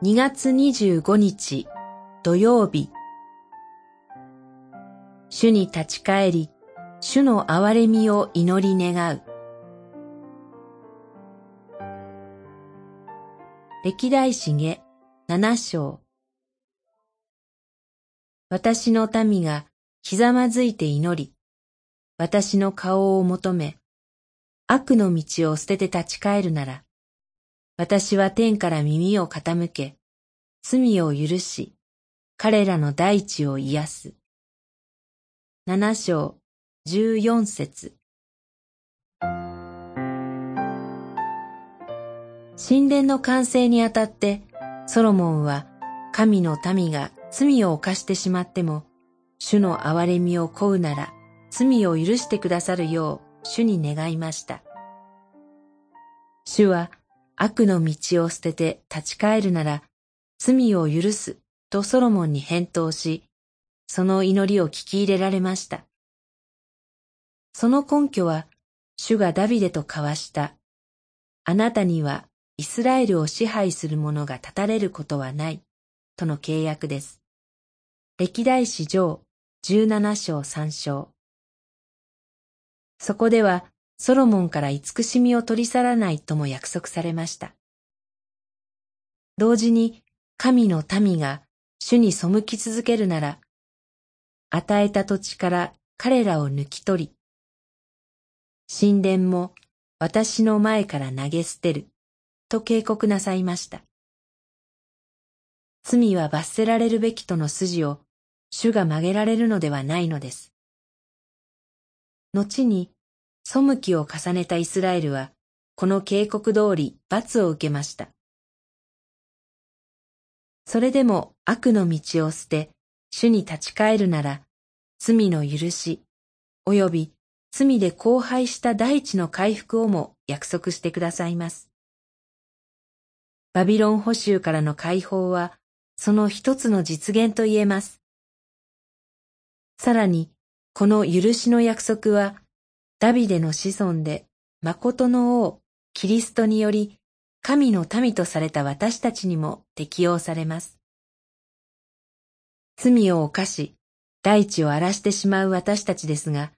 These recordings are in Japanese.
2月25日土曜日主に立ち返り、主の憐れみを祈り願う。歴代史下七章私の民がひざまずいて祈り、私の顔を求め、悪の道を捨てて立ち返るなら、私は天から耳を傾け、罪を許し、彼らの大地を癒す。七章十四節神殿の完成にあたって、ソロモンは神の民が罪を犯してしまっても、主の憐れみを請うなら、罪を許してくださるよう主に願いました。主は悪の道を捨てて立ち返るなら、罪を許すとソロモンに返答し、その祈りを聞き入れられました。その根拠は、主がダビデと交わした、あなたにはイスラエルを支配する者が立たれることはない、との契約です。歴代史上17章3章。そこでは、ソロモンから慈しみを取り去らないとも約束されました。同時に、神の民が主に背き続けるなら、与えた土地から彼らを抜き取り、神殿も私の前から投げ捨てる、と警告なさいました。罪は罰せられるべきとの筋を主が曲げられるのではないのです。後に、背きを重ねたイスラエルは、この警告通り罰を受けました。それでも悪の道を捨て、主に立ち返るなら、罪の許し、及び罪で荒廃した大地の回復をも約束してくださいます。バビロン捕囚からの解放は、その一つの実現と言えます。さらに、この許しの約束は、ダビデの子孫で、誠の王、キリストにより、神の民とされた私たちにも適用されます。罪を犯し、大地を荒らしてしまう私たちですが、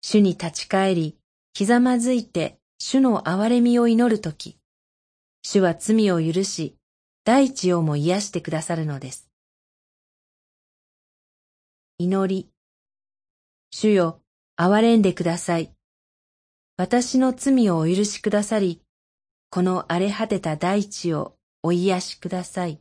主に立ち返り、ひざまずいて主の憐れみを祈るとき、主は罪を許し、大地をも癒してくださるのです。祈り。主よ、憐れんでください。私の罪をお許しくださり、この荒れ果てた大地をお癒しください。